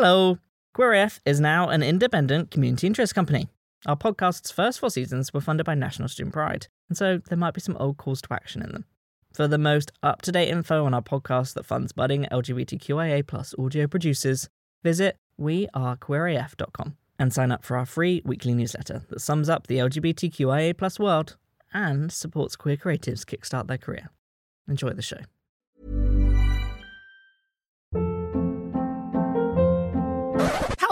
Hello. QueerAF is now an independent community interest company. Our podcast's first four seasons were funded by National Student Pride, and so there might be some old calls to action in them. For the most up to date info on our podcast that funds budding LGBTQIA plus audio producers, visit wearequeeraf.com and sign up for our free weekly newsletter that sums up the LGBTQIA plus world and supports queer creatives kickstart their career. Enjoy the show.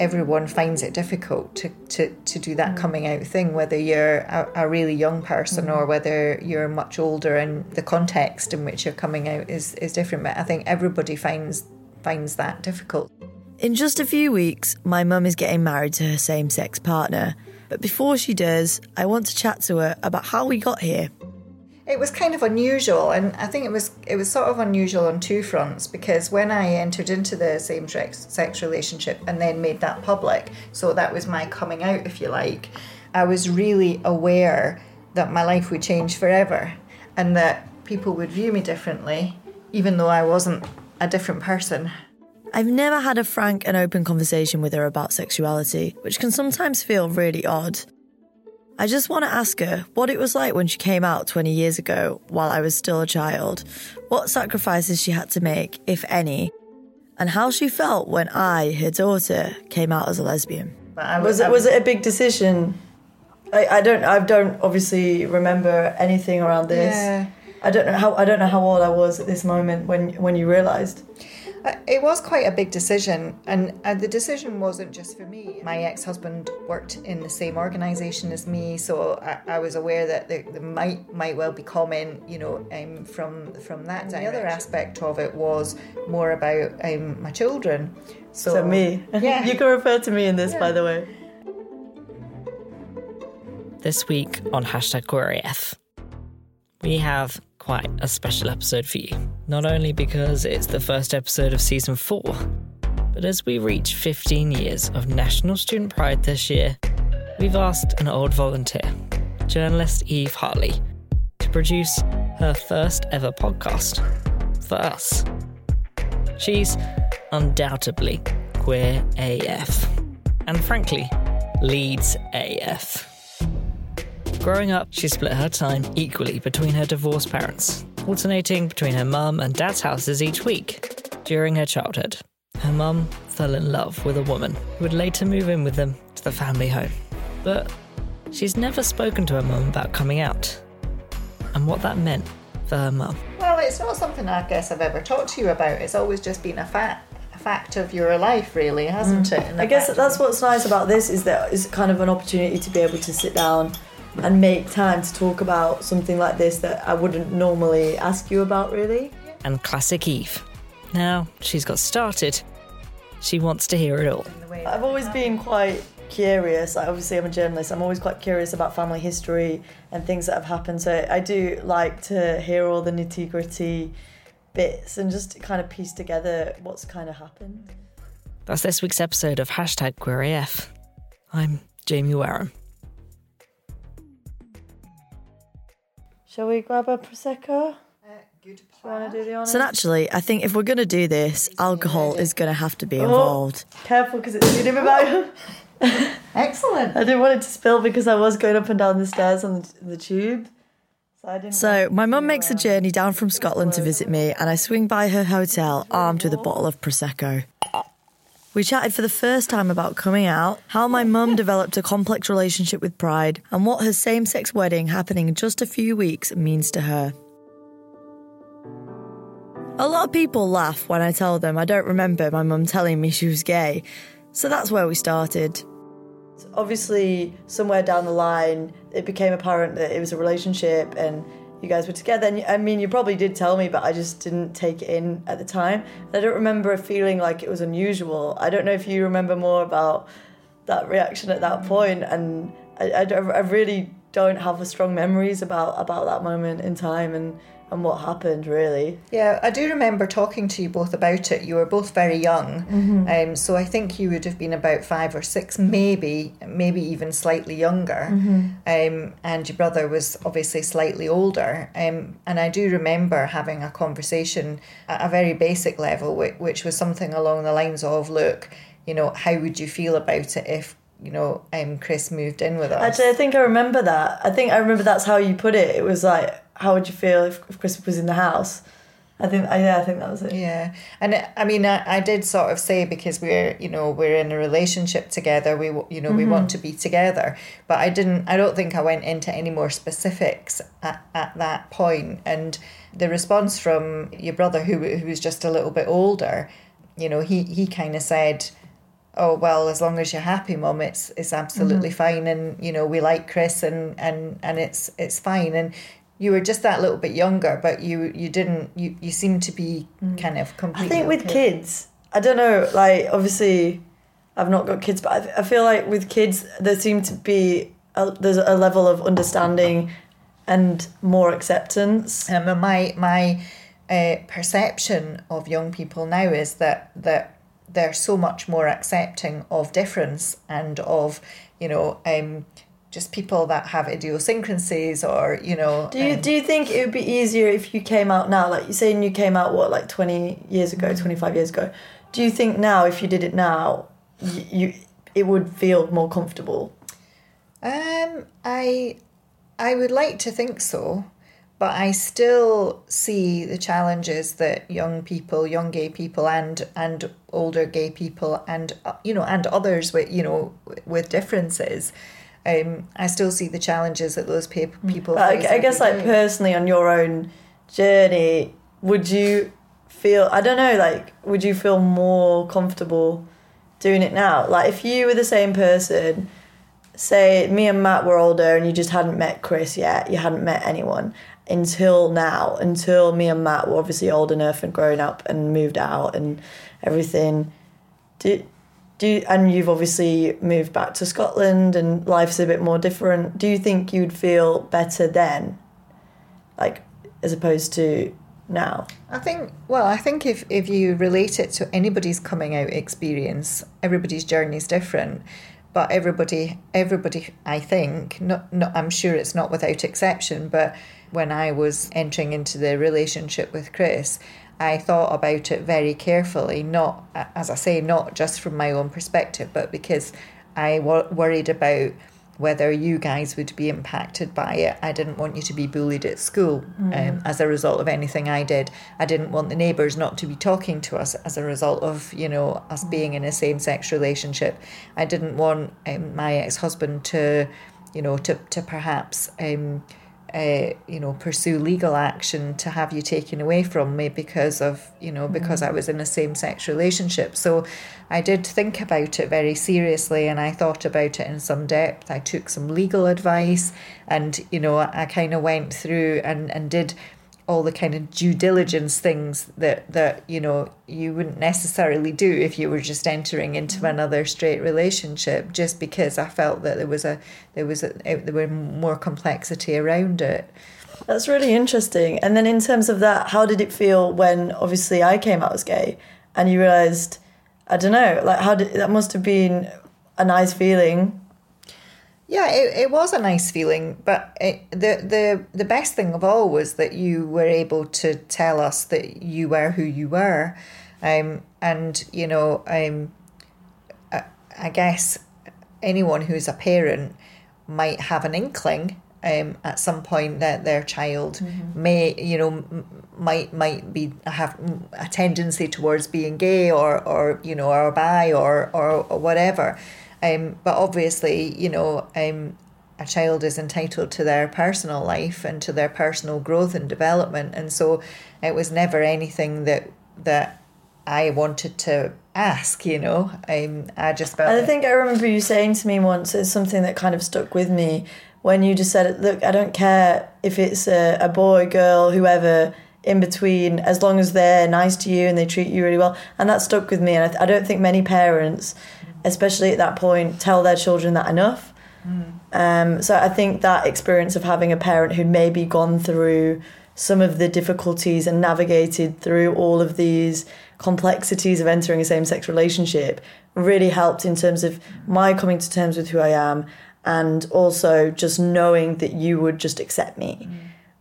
everyone finds it difficult to, to, to do that mm. coming out thing, whether you're a, a really young person mm. or whether you're much older, and the context in which you're coming out is, is different. But I think everybody finds finds that difficult. In just a few weeks, my mum is getting married to her same sex partner. But before she does, I want to chat to her about how we got here. It was kind of unusual, and I think it was it was sort of unusual on two fronts because when I entered into the same sex relationship and then made that public, so that was my coming out, if you like. I was really aware that my life would change forever, and that people would view me differently, even though I wasn't a different person. I've never had a frank and open conversation with her about sexuality, which can sometimes feel really odd. I just want to ask her what it was like when she came out 20 years ago while I was still a child, what sacrifices she had to make, if any, and how she felt when I, her daughter, came out as a lesbian. Was it was it a big decision? I, I don't I don't obviously remember anything around this. Yeah. I don't know how I don't know how old I was at this moment when when you realised. Uh, It was quite a big decision, and, and the decision wasn't just for me. My ex husband worked in the same organisation as me, so I, I was aware that there, there might might well be comment, you know, um, from from that. The other aspect of it was more about um, my children. So, So me. Yeah. you can refer to me in this by the way. This week on hashtag QueerAF, we have quite a special episode for you. Not only because it's the first episode of season four, but as we reach 15 years of National Student Pride this year, we've asked an old volunteer, journalist Eve Hartley, to produce her first ever podcast for us. She's undoubtedly queer AF, and frankly, leads AF. Growing up, she split her time equally between her divorced parents, alternating between her mum and dad's houses each week. During her childhood, her mum fell in love with a woman who would later move in with them to the family home. But she's never spoken to her mum about coming out and what that meant for her mum. Well, it's not something I guess I've ever talked to you about. It's always just been a fact, a fact of your life, really, hasn't it? Mm. I guess that's what's nice about this is that it's kind of an opportunity to be able to sit down and make time to talk about something like this that I wouldn't normally ask you about really. And classic Eve. Now she's got started, she wants to hear it all. I've always been quite curious. Like, obviously, I'm a journalist. I'm always quite curious about family history and things that have happened. So I do like to hear all the nitty gritty bits and just kind of piece together what's kind of happened. That's this week's episode of hashtag QueerAF. I'm Jamie Wareham. Shall we grab a prosecco? Do you want to do the honors? So naturally, I think if we're going to do this, alcohol is going to have to be oh, involved. Careful because it's reading about. Excellent. I didn't want it to spill because I was going up and down the stairs on the, the tube. So I didn't. So, my mum makes a journey down from Scotland to visit me, and I swing by her hotel armed with a bottle of Prosecco. We chatted for the first time about coming out, how my mum developed a complex relationship with pride, and what her same sex wedding happening in just a few weeks means to her. A lot of people laugh when I tell them I don't remember my mum telling me she was gay, so that's where we started. obviously somewhere down the line it became apparent that it was a relationship and you guys were together. And I mean, you probably did tell me, but I just didn't take it in at the time. And I don't remember feeling like it was unusual. I don't know if you remember more about that reaction at that point, and I, I, I really don't have strong memories about about that moment in time and and what happened really. Yeah, I do remember talking to you both about it. You were both very young, um, so I think you would have been about five or six, maybe, maybe even slightly younger. Um, and your brother was obviously slightly older. Um, and I do remember having a conversation at a very basic level, which, which was something along the lines of, "Look, you know, how would you feel about it if?" You know, um, Chris moved in with us. Actually, I think I remember that. I think I remember that's how you put it. It was like, how would you feel if, if Chris was in the house? I think, yeah, I think that was it. Yeah, and it- I mean, I, I did sort of say because we're, you know, we're in a relationship together. We, you know, we want mm-hmm. to be together. But I didn't. I don't think I went into any more specifics at, at that point. And the response from your brother, who who was just a little bit older, you know, he he kind of said. Oh well, as long as you're happy, mom, it's it's absolutely mm-hmm. fine, and you know we like Chris, and and and it's it's fine. And you were just that little bit younger, but you you didn't you you seem to be kind of completely. I think with okay. kids, I don't know, like, obviously, I've not got kids, but I, I feel like with kids, there seem to be, a, there's a level of understanding and more acceptance. Um, and my my uh, perception of young people now is that that they're so much more accepting of difference and of you know um, just people that have idiosyncrasies or you know. Do you um, do you think it would be easier if you came out now, like you saying you came out what like twenty years ago, twenty five years ago? Do you think now, if you did it now, you, you it would feel more comfortable? Um, I I would like to think so, but I still see the challenges that young people, young gay people, and and older gay people, and uh, you know, and others with you know with differences. Um, I still see the challenges that those pe- people. But face I, I guess like day. personally on your own journey, would you feel I don't know, like would you feel more comfortable doing it now? Like if you were the same person, say me and Matt were older and you just hadn't met Chris yet, you hadn't met anyone until now, until me and Matt were obviously old enough and grown up and moved out and everything. Do do you, and you've obviously moved back to Scotland and life's a bit more different. Do you think you'd feel better then, like as opposed to now? I think well, I think if if you relate it to anybody's coming out experience, everybody's journey is different. But everybody, everybody, I think, not, not, I'm sure it's not without exception. But when I was entering into the relationship with Chris, I thought about it very carefully. Not, as I say, not just from my own perspective, but because I wor- worried about whether you guys would be impacted by it. I didn't want you to be bullied at school um, as a result of anything I did. I didn't want the neighbours not to be talking to us as a result of, you know, us being in a same sex relationship. I didn't want um, my ex husband to, you know, to, to perhaps. Um, uh, you know, pursue legal action to have you taken away from me because of, you know, because I was in a same sex relationship. So I did think about it very seriously and I thought about it in some depth. I took some legal advice and, you know, I, I kind of went through and, and did all the kind of due diligence things that that you know you wouldn't necessarily do if you were just entering into mm-hmm. another straight relationship just because I felt that there was a there was a there were more complexity around it That's really interesting. And then in terms of that, how did it feel when obviously I came out as gay and you realised, I don't know, like how did that must have been a nice feeling. Yeah, it, it was a nice feeling, but it, the the the best thing of all was that you were able to tell us that you were who you were, um, and you know, um, I, I guess anyone who's a parent might have an inkling um, at some point that their child may, you know, m- might might be have a tendency towards being gay or or you know or bi or or, or whatever. Um, but obviously, you know, um, a child is entitled to their personal life and to their personal growth and development, and so it was never anything that that I wanted to ask. You know, um, I just felt. And I think I remember you saying to me once, it's something that kind of stuck with me, when you just said, look, I don't care if it's a, a boy, girl, whoever in between, as long as they're nice to you and they treat you really well. And that stuck with me. And I, th- I don't think many parents, especially at that point, tell their children that enough. Mm. Um, so I think that experience of having a parent who'd maybe gone through some of the difficulties and navigated through all of these complexities of entering a same sex relationship really helped in terms of my coming to terms with who I am and also just knowing that you would just accept me.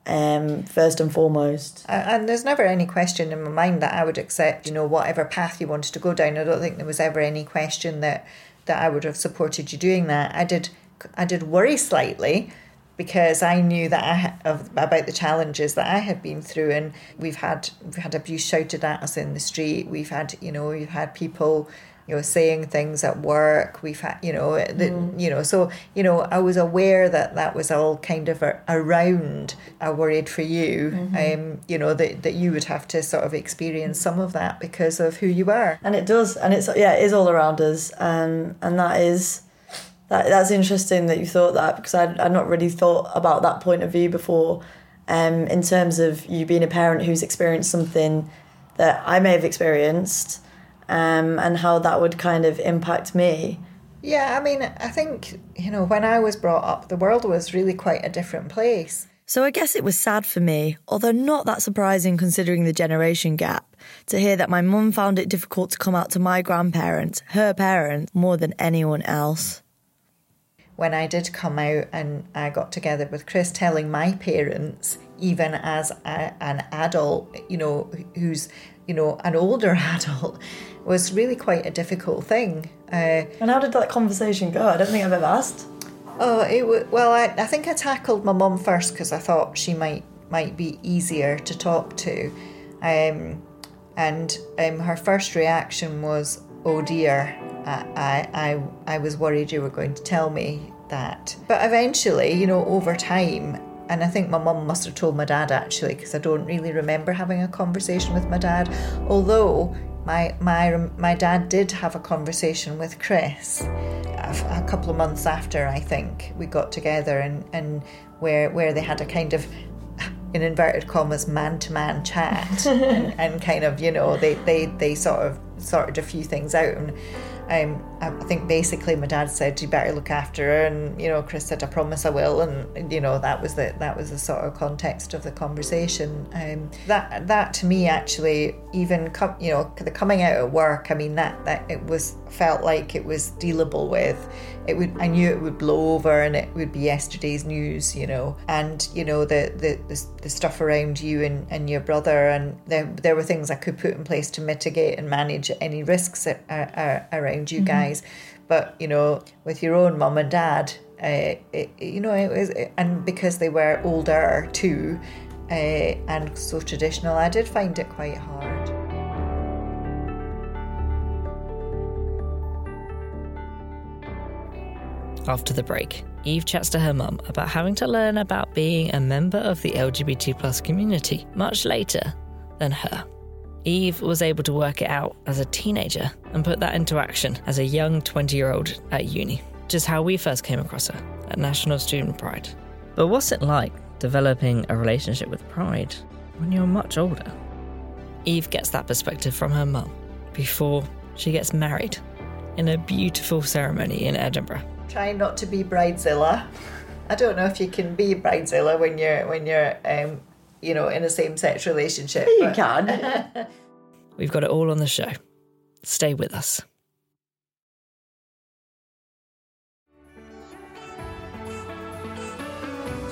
Um, first and foremost. And there's never any question in my mind that I would accept, you know, whatever path you wanted to go down. I don't think there was ever any question that that I would have supported you doing that. I did, I did worry slightly because I knew that I about the challenges that I had been through, and we've had we've had abuse shouted at us in the street. We've had you know we've had people you know saying things at work. We've had you know the, mm. you know so you know I was aware that that was all kind of a, around. I worried for you, mm-hmm. um, you know that that you would have to sort of experience some of that because of who you are. And it does, and it's yeah, it is all around us, um, and that is that, that's interesting that you thought that because I'd, I'd not really thought about that point of view before. Um, in terms of you being a parent who's experienced something that I may have experienced, um, and how that would kind of impact me. Yeah, I mean, I think, you know, when I was brought up, the world was really quite a different place. So I guess it was sad for me, although not that surprising considering the generation gap, to hear that my mum found it difficult to come out to my grandparents, her parents, more than anyone else when I did come out and I got together with Chris, telling my parents, even as a, an adult, you know, who's, you know, an older adult, was really quite a difficult thing. Uh, and how did that conversation go? I don't think I've ever asked. Oh, it w- well, I, I think I tackled my mum first because I thought she might might be easier to talk to, um, and um, her first reaction was, "Oh dear, I, I, I was worried you were going to tell me that. But eventually, you know, over time, and I think my mum must have told my dad actually, because I don't really remember having a conversation with my dad. Although my my my dad did have a conversation with Chris a, a couple of months after I think we got together, and and where where they had a kind of in inverted commas man to man chat and, and, kind of you know they, they they sort of sorted a few things out and um, I think basically my dad said you better look after her, and you know Chris said I promise I will, and you know that was the that was the sort of context of the conversation. Um, that that to me actually even com- you know the coming out at work. I mean that that it was felt like it was dealable with. It would I knew it would blow over and it would be yesterday's news, you know, and you know the the, the, the stuff around you and, and your brother, and there there were things I could put in place to mitigate and manage any risks around you mm-hmm. guys. But you know, with your own mum and dad, uh, it, you know, it was, and because they were older too, uh, and so traditional, I did find it quite hard. After the break, Eve chats to her mum about having to learn about being a member of the LGBT plus community much later than her. Eve was able to work it out as a teenager and put that into action as a young 20 year old at uni, which is how we first came across her at National Student Pride. But what's it like developing a relationship with Pride when you're much older? Eve gets that perspective from her mum before she gets married in a beautiful ceremony in Edinburgh. Try not to be bridezilla. I don't know if you can be bridezilla when you're when you're um, you know, in a same sex relationship. You but... can. We've got it all on the show. Stay with us.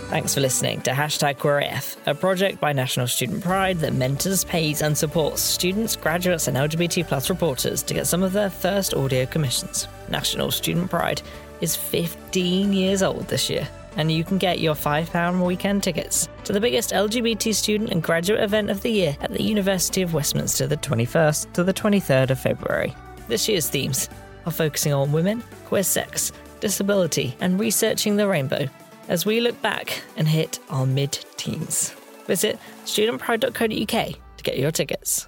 Thanks for listening to Hashtag QueerAF, a project by National Student Pride that mentors, pays, and supports students, graduates, and LGBT plus reporters to get some of their first audio commissions. National Student Pride is 15 years old this year and you can get your £5 weekend tickets to the biggest LGBT student and graduate event of the year at the University of Westminster the 21st to the 23rd of February. This year's themes are focusing on women, queer sex, disability, and researching the rainbow as we look back and hit our mid teens. Visit studentpride.co.uk to get your tickets.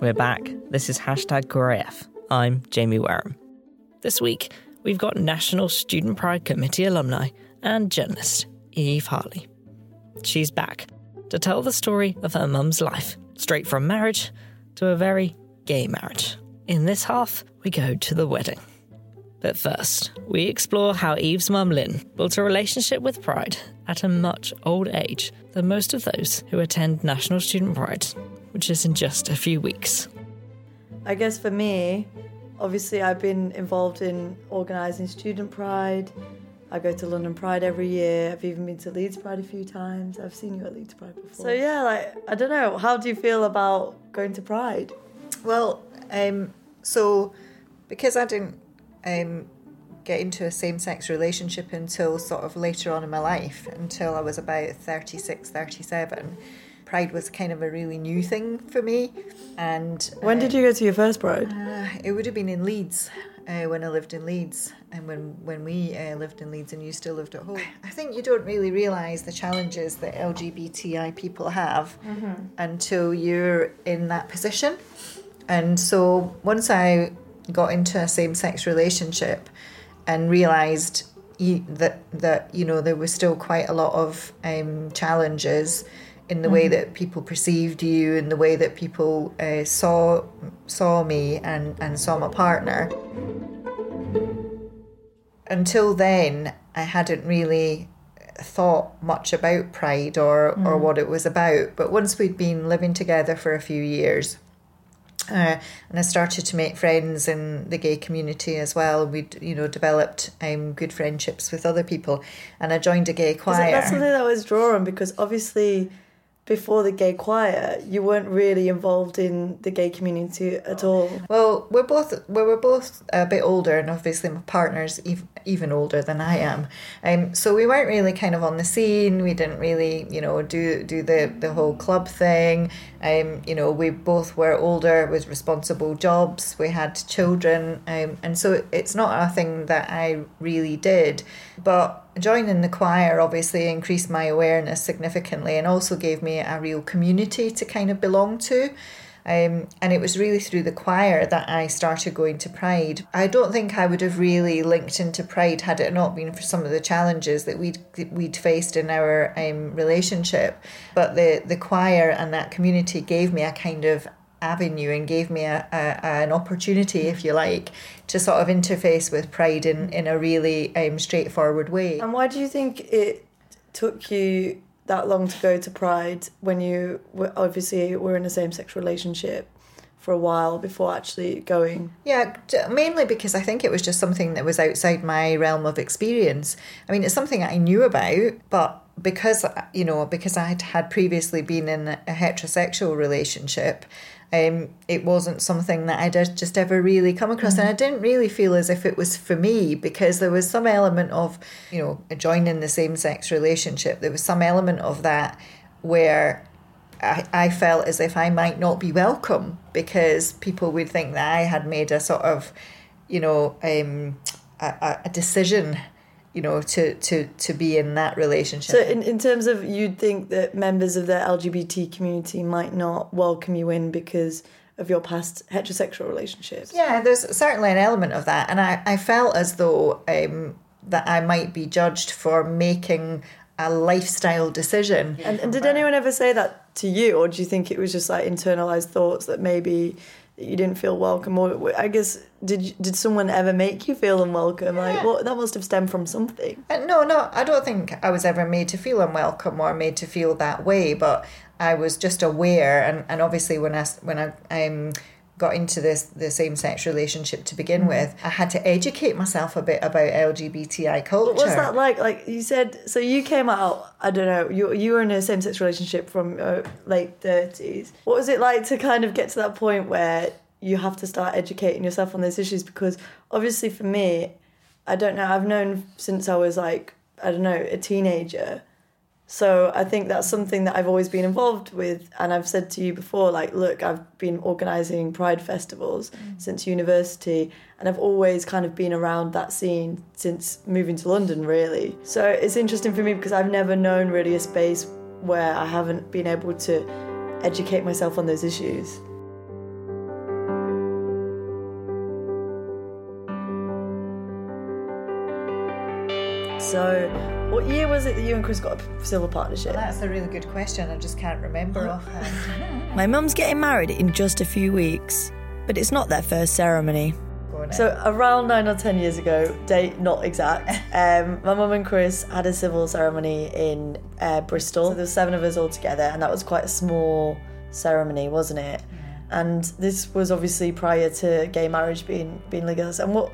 We're back. This is hashtag QueerAF. I'm Jamie Wareham. This week, we've got National Student Pride Committee alumni and journalist Eve Hartley. She's back to tell the story of her mum's life, straight from marriage to a very gay marriage. In this half, we go to the wedding. But first, we explore how Eve's mum Lynn built a relationship with Pride at a much older age than most of those who attend National Student Pride, which is in just a few weeks. I guess for me, obviously, I've been involved in organising Student Pride. I go to London Pride every year. I've even been to Leeds Pride a few times. I've seen you at Leeds Pride before. So yeah, like I don't know. How do you feel about going to Pride? Well, um, so because I didn't um, get into a same sex relationship until sort of later on in my life, until I was about 36, 37, Pride was kind of a really new thing for me. And When did you go to your first Pride? uh, it would have been in Leeds uh, when I lived in Leeds, and when when we uh, lived in Leeds, and you still lived at home. I think you don't really realise the challenges that LGBTI people have until you're in that position. And so once I got into a same-sex relationship and realised that that you know there was still quite a lot of um, challenges in the way that people perceived you and the way that people uh, saw saw me and, and saw my partner. Until then, I hadn't really thought much about pride or, or what it was about. But once we'd been living together for a few years, uh, and I started to make friends in the gay community as well. We'd, you know, developed um, good friendships with other people, and I joined a gay choir. That's something that was drawn because obviously before the gay choir, you weren't really involved in the gay community at all. Well, we're both we were both a bit older, and obviously my partner's ev- even older than I am. Um, so we weren't really kind of on the scene. We didn't really, you know, do do the the whole club thing. Um, you know, we both were older with responsible jobs. We had children, um, and so it's not a thing that I really did. But joining the choir obviously increased my awareness significantly, and also gave me a real community to kind of belong to. Um, and it was really through the choir that I started going to Pride. I don't think I would have really linked into Pride had it not been for some of the challenges that we'd we'd faced in our um, relationship. But the the choir and that community gave me a kind of avenue and gave me a, a, an opportunity, if you like, to sort of interface with Pride in, in a really um, straightforward way. And why do you think it took you that long to go to Pride when you were obviously were in a same sex relationship for a while before actually going? Yeah, mainly because I think it was just something that was outside my realm of experience. I mean, it's something I knew about, but because you know, because I had had previously been in a heterosexual relationship, um, it wasn't something that I'd just- just ever really come across, and I didn't really feel as if it was for me because there was some element of you know joining the same sex relationship. There was some element of that where I, I felt as if I might not be welcome because people would think that I had made a sort of, you know, um, a- a decision, you know, to, to, to be in that relationship. So in, in terms of you'd think that members of the LGBT community might not welcome you in because of your past heterosexual relationships. yeah, there's certainly an element of that. And I, I felt as though um, that I might be judged for making a lifestyle decision. And, and did anyone ever say that to you, or do you think it was just like internalized thoughts that maybe you didn't feel welcome? Or I guess did did someone ever make you feel unwelcome? Like, what that must have stemmed from something. Uh, no, no, I don't think I was ever made to feel unwelcome or made to feel that way. But I was just aware, and, and obviously when I when I um, got into this the same sex relationship to begin with, I had to educate myself a bit about LGBTI culture. What was that like? Like you said, so you came out. I don't know. You you were in a same sex relationship from uh, late thirties. What was it like to kind of get to that point where you have to start educating yourself on those issues? Because obviously, for me, I don't know. I've known since I was like I don't know a teenager so I think that's something that I've always been involved with. And I've said to you before, like, look, I've been organising Pride festivals mm. since university, and I've always kind of been around that scene since moving to London, really. So it's interesting for me because I've never known really a space where I haven't been able to educate myself on those issues. So what year was it that you and Chris got a civil partnership? Well, that's a really good question. I just can't remember offhand. My mum's getting married in just a few weeks, but it's not their first ceremony. So around nine or ten years ago, date not exact, um, my mum and Chris had a civil ceremony in uh, Bristol. So there were seven of us all together, and that was quite a small ceremony, wasn't it? Yeah. And this was obviously prior to gay marriage being being legal. And what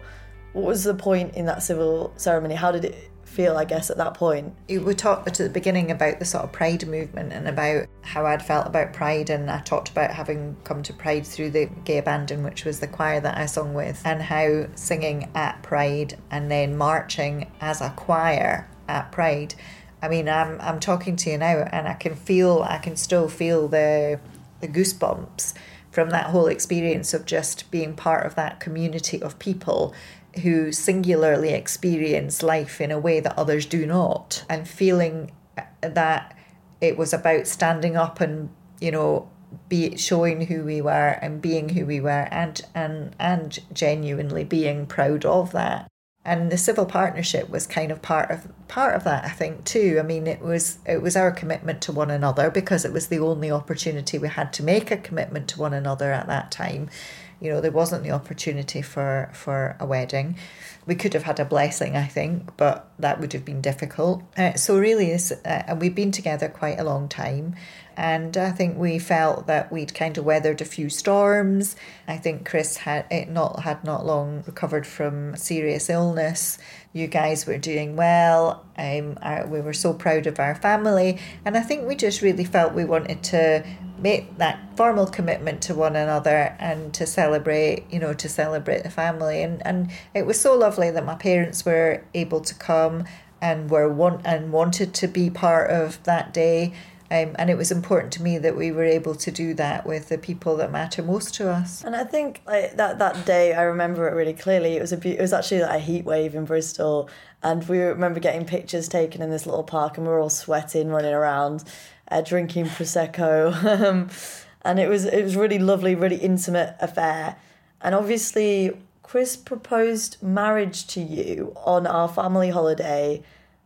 what was the point in that civil ceremony? How did it feel, I guess, at that point. We talked at the beginning about the sort of Pride movement and about how I'd felt about Pride, and I talked about having come to Pride through the Gay Abandon, which was the choir that I sung with, and how singing at Pride and then marching as a choir at Pride. I mean, I'm I'm talking to you now, and I can feel, I can still feel the the goosebumps from that whole experience of just being part of that community of people who singularly experience life in a way that others do not, and feeling that it was about standing up and, you know, be showing who we were and being who we were and and and genuinely being proud of that. And the civil partnership was kind of part of part of that I think too. I mean it was it was our commitment to one another because it was the only opportunity we had to make a commitment to one another at that time you know there wasn't the opportunity for for a wedding we could have had a blessing i think but that would have been difficult uh, so really this uh, we've been together quite a long time and I think we felt that we'd kind of weathered a few storms. I think Chris had it not had not long recovered from serious illness. You guys were doing well. Um, I, we were so proud of our family, and I think we just really felt we wanted to make that formal commitment to one another and to celebrate you know to celebrate the family and and it was so lovely that my parents were able to come and were want and wanted to be part of that day um, and it was important to me that we were able to do that with the people that matter most to us. And I think like that that day, I remember it really clearly. It was a it was actually like a heat wave in Bristol, and we remember getting pictures taken in this little park, and we were all sweating, running around uh, drinking prosecco, um, and it was it was really lovely, really intimate affair. And obviously, Chris proposed marriage to you on our family holiday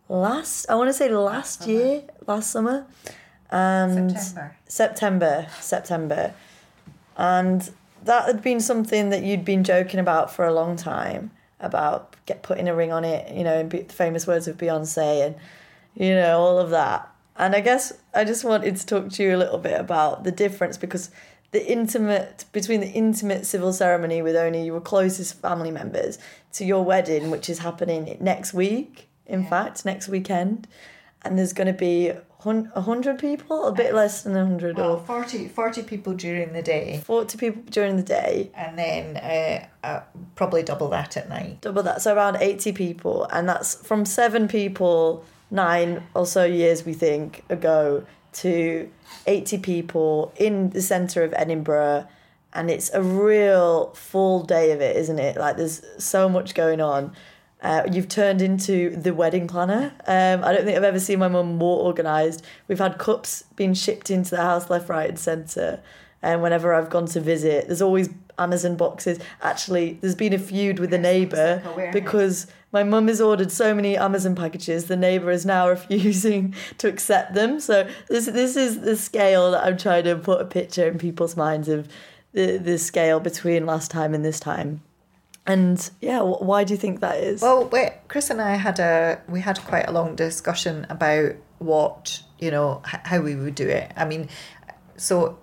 last. I want to say last, last year, last summer, and September. September, September, and that had been something that you'd been joking about for a long time about get putting a ring on it, you know, in the famous words of Beyonce and you know all of that. And I guess I just wanted to talk to you a little bit about the difference because the intimate between the intimate civil ceremony with only your closest family members to your wedding, which is happening next week, in yeah. fact, next weekend, and there's going to be a hundred people, a bit less than a hundred, well, or 40, 40 people during the day, forty people during the day, and then uh, uh, probably double that at night. Double that, so around eighty people, and that's from seven people nine or so years, we think, ago to 80 people in the centre of Edinburgh. And it's a real full day of it, isn't it? Like there's so much going on. Uh, you've turned into the wedding planner. Um, I don't think I've ever seen my mum more organised. We've had cups being shipped into the house left, right, and centre. And whenever I've gone to visit, there's always Amazon boxes. Actually, there's been a feud with a neighbour because my mum has ordered so many Amazon packages, the neighbour is now refusing to accept them. So this this is the scale that I'm trying to put a picture in people's minds of the the scale between last time and this time. And yeah, why do you think that is? Well, we, Chris and I had a we had quite a long discussion about what you know h- how we would do it. I mean, so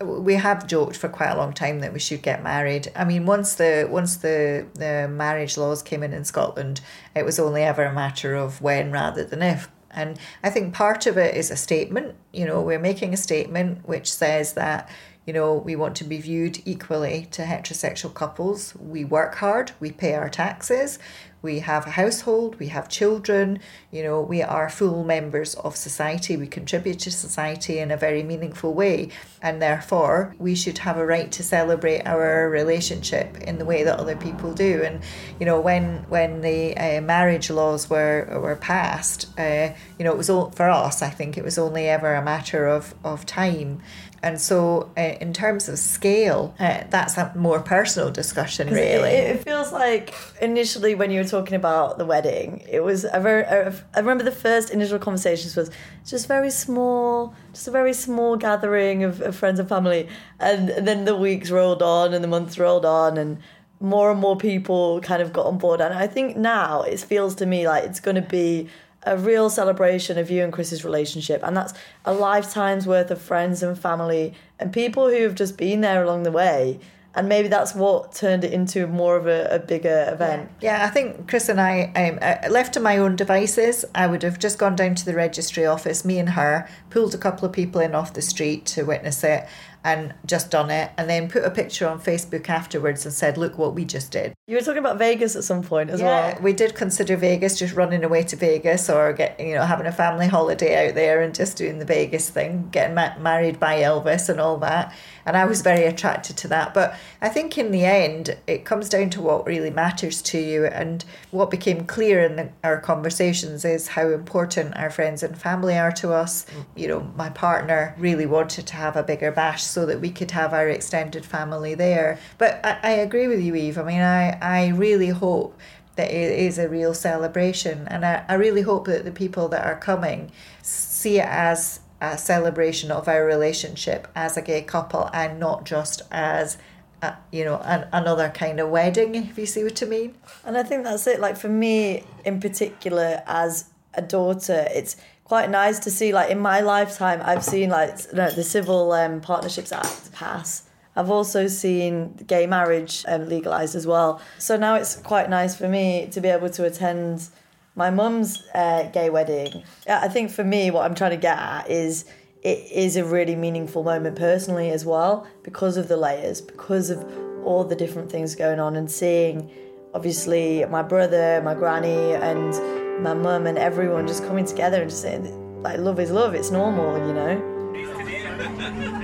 we have joked for quite a long time that we should get married. I mean, once the once the the marriage laws came in in Scotland, it was only ever a matter of when rather than if. And I think part of it is a statement. You know, we're making a statement which says that you know, we want to be viewed equally to heterosexual couples. We work hard, we pay our taxes, we have a household, we have children, you know, we are full members of society, we contribute to society in a very meaningful way, and therefore we should have a right to celebrate our relationship in the way that other people do. And you know, when when the uh, marriage laws were were passed, uh, you know, it was all for us. I think it was only ever a matter of of time. And so, uh, in terms of scale, uh, that's a more personal discussion, really. It, it feels like initially when you were talking about the wedding, it was a very. I remember the first initial conversations was just very small, just a very small gathering of, of friends and family, and then the weeks rolled on and the months rolled on, and more and more people kind of got on board. And I think now it feels to me like it's going to be a real celebration of you and Chris's relationship, and that's a lifetime's worth of friends and family and people who have just been there along the way. And maybe that's what turned it into more of a, a bigger event. Yeah, I think Chris and I, um, uh, left to my own devices, I would have just gone down to the registry office, me and her, pulled a couple of people in off the street to witness it, and just done it, and then put a picture on Facebook afterwards and said, "Look what we just did." You were talking about Vegas at some point as Yeah, well. we did consider Vegas, just running away to Vegas or get you know having a family holiday out there and just doing the Vegas thing, getting ma- married by Elvis and all that. And I was very attracted to that. But I think in the end, it comes down to what really matters to you. And what became clear in the, our conversations is how important our friends and family are to us. Mm. You know, my partner really wanted to have a bigger bash so that we could have our extended family there. But I, I agree with you, Eve. I mean, I, I really hope that it is a real celebration. And I, I really hope that the people that are coming see it as a celebration of our relationship as a gay couple and not just as, a, you know, an, another kind of wedding, if you see what I mean. And I think that's it. Like for me in particular, as a daughter, it's quite nice to see. Like in my lifetime, I've seen like the Civil um, Partnerships Act pass. I've also seen gay marriage um, legalized as well. So now it's quite nice for me to be able to attend my mum's uh, gay wedding. Yeah, I think for me, what I'm trying to get at is it is a really meaningful moment personally as well because of the layers, because of all the different things going on, and seeing obviously my brother, my granny, and my mum, and everyone just coming together and just saying like love is love. It's normal, you know.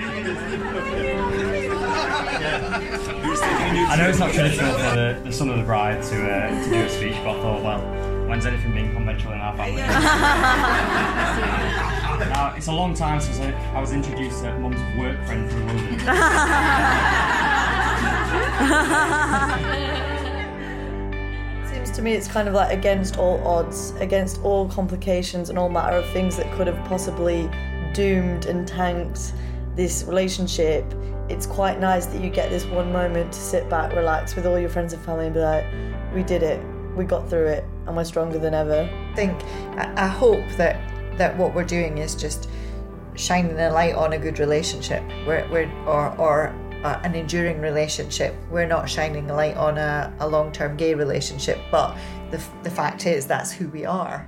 I know it's not traditional for the, the son of the bride to, uh, to do a speech, but I thought, well, when's anything been conventional in our family? now, it's a long time since I, I was introduced to mum's work friend from London. Seems to me it's kind of like against all odds, against all complications and all matter of things that could have possibly doomed and tanked this relationship. It's quite nice that you get this one moment to sit back, relax with all your friends and family and be like, we did it, we got through it, and we're stronger than ever. I think, I, I hope that, that what we're doing is just shining a light on a good relationship we're, we're, or, or uh, an enduring relationship. We're not shining a light on a, a long term gay relationship, but the, the fact is that's who we are.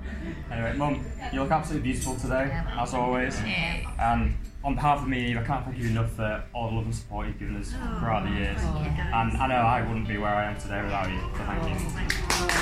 Anyway, Mum, you look absolutely beautiful today, as always. And on behalf of me, I can't thank you enough for all the love and support you've given us throughout the years. And I know I wouldn't be where I am today without you, so thank you.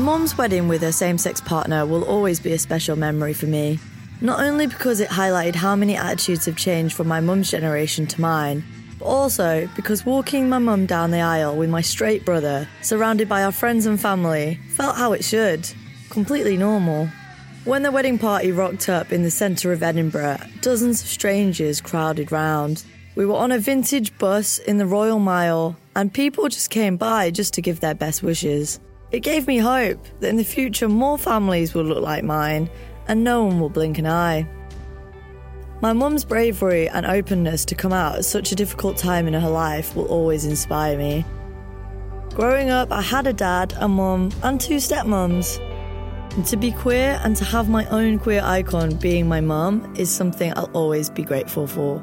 My mum's wedding with her same sex partner will always be a special memory for me. Not only because it highlighted how many attitudes have changed from my mum's generation to mine, but also because walking my mum down the aisle with my straight brother, surrounded by our friends and family, felt how it should completely normal. When the wedding party rocked up in the centre of Edinburgh, dozens of strangers crowded round. We were on a vintage bus in the Royal Mile, and people just came by just to give their best wishes. It gave me hope that in the future more families will look like mine and no one will blink an eye. My mum's bravery and openness to come out at such a difficult time in her life will always inspire me. Growing up, I had a dad, a mum, and two stepmums. And to be queer and to have my own queer icon being my mum is something I'll always be grateful for.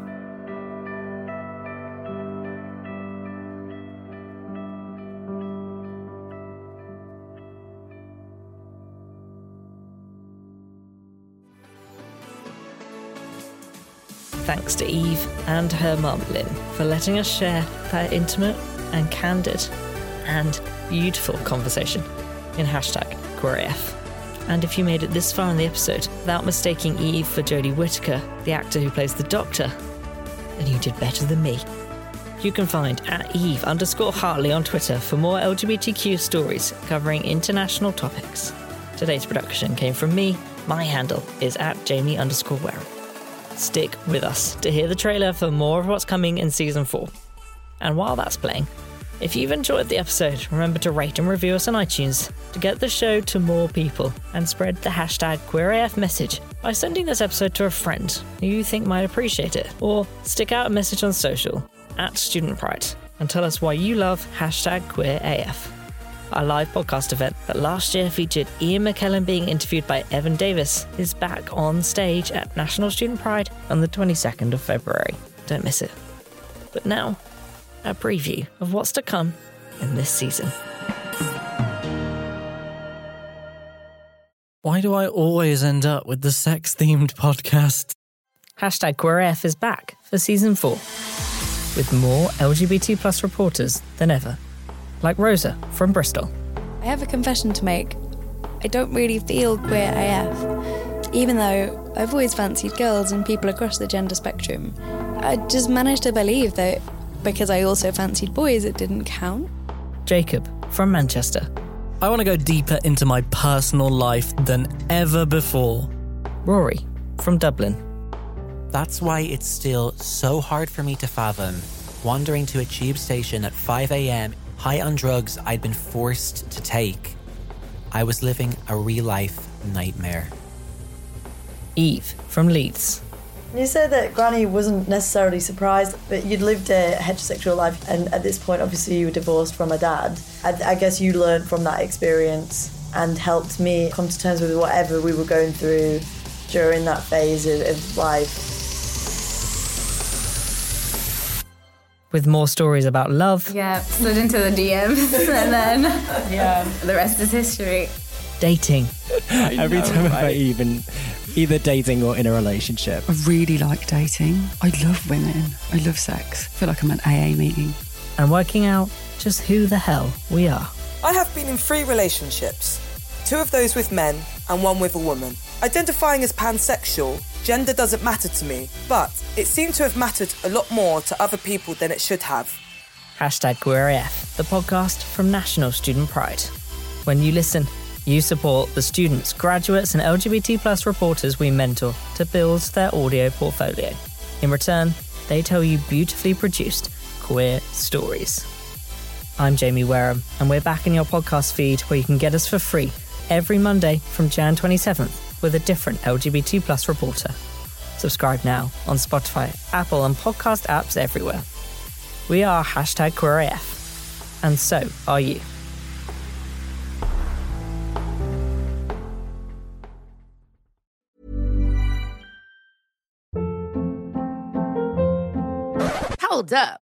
Thanks to Eve and her mum, Lynn, for letting us share their intimate and candid and beautiful conversation in hashtag QueerAF. And if you made it this far in the episode without mistaking Eve for Jodie Whittaker, the actor who plays the Doctor, then you did better than me. You can find at Eve underscore Hartley on Twitter for more LGBTQ stories covering international topics. Today's production came from me. My handle is at Jamie underscore Wareham. Stick with us to hear the trailer for more of what's coming in season 4. And while that's playing, if you've enjoyed the episode, remember to rate and review us on iTunes to get the show to more people and spread the hashtag QueerAF message by sending this episode to a friend who you think might appreciate it. Or stick out a message on social at Student Pride and tell us why you love hashtag QueerAF. Our live podcast event that last year featured Ian McKellen being interviewed by Evan Davis is back on stage at National Student Pride on the 22nd of February. Don't miss it. But now, a preview of what's to come in this season. Why do I always end up with the sex themed podcast? Hashtag QueerAF is back for season four with more LGBT plus reporters than ever, like Rosa from Bristol. I have a confession to make. I don't really feel queer AF. Even though I've always fancied girls and people across the gender spectrum, I just managed to believe that because I also fancied boys, it didn't count. Jacob from Manchester. I want to go deeper into my personal life than ever before. Rory from Dublin. That's why it's still so hard for me to fathom wandering to a tube station at 5am, high on drugs I'd been forced to take. I was living a real life nightmare. Eve from Leeds. You said that Granny wasn't necessarily surprised, but you'd lived a heterosexual life, and at this point, obviously, you were divorced from a dad. I, I guess you learned from that experience and helped me come to terms with whatever we were going through during that phase of, of life. With more stories about love, Yeah, slid into the DMs and then yeah, the rest is history. dating, Every time I even either dating or in a relationship. I really like dating. I love women. I love sex. I feel like I'm at an AA meeting. and working out just who the hell we are. I have been in three relationships two of those with men and one with a woman. Identifying as pansexual, gender doesn't matter to me, but it seemed to have mattered a lot more to other people than it should have. Hashtag QueerAF, the podcast from National Student Pride. When you listen, you support the students, graduates, and LGBT plus reporters we mentor to build their audio portfolio. In return, they tell you beautifully produced queer stories. I'm Jamie Wareham, and we're back in your podcast feed where you can get us for free every Monday from Jan 27th with a different LGBT plus reporter. Subscribe now on Spotify, Apple, and podcast apps everywhere. We are hashtag QueerAF, and so are you. Hold up.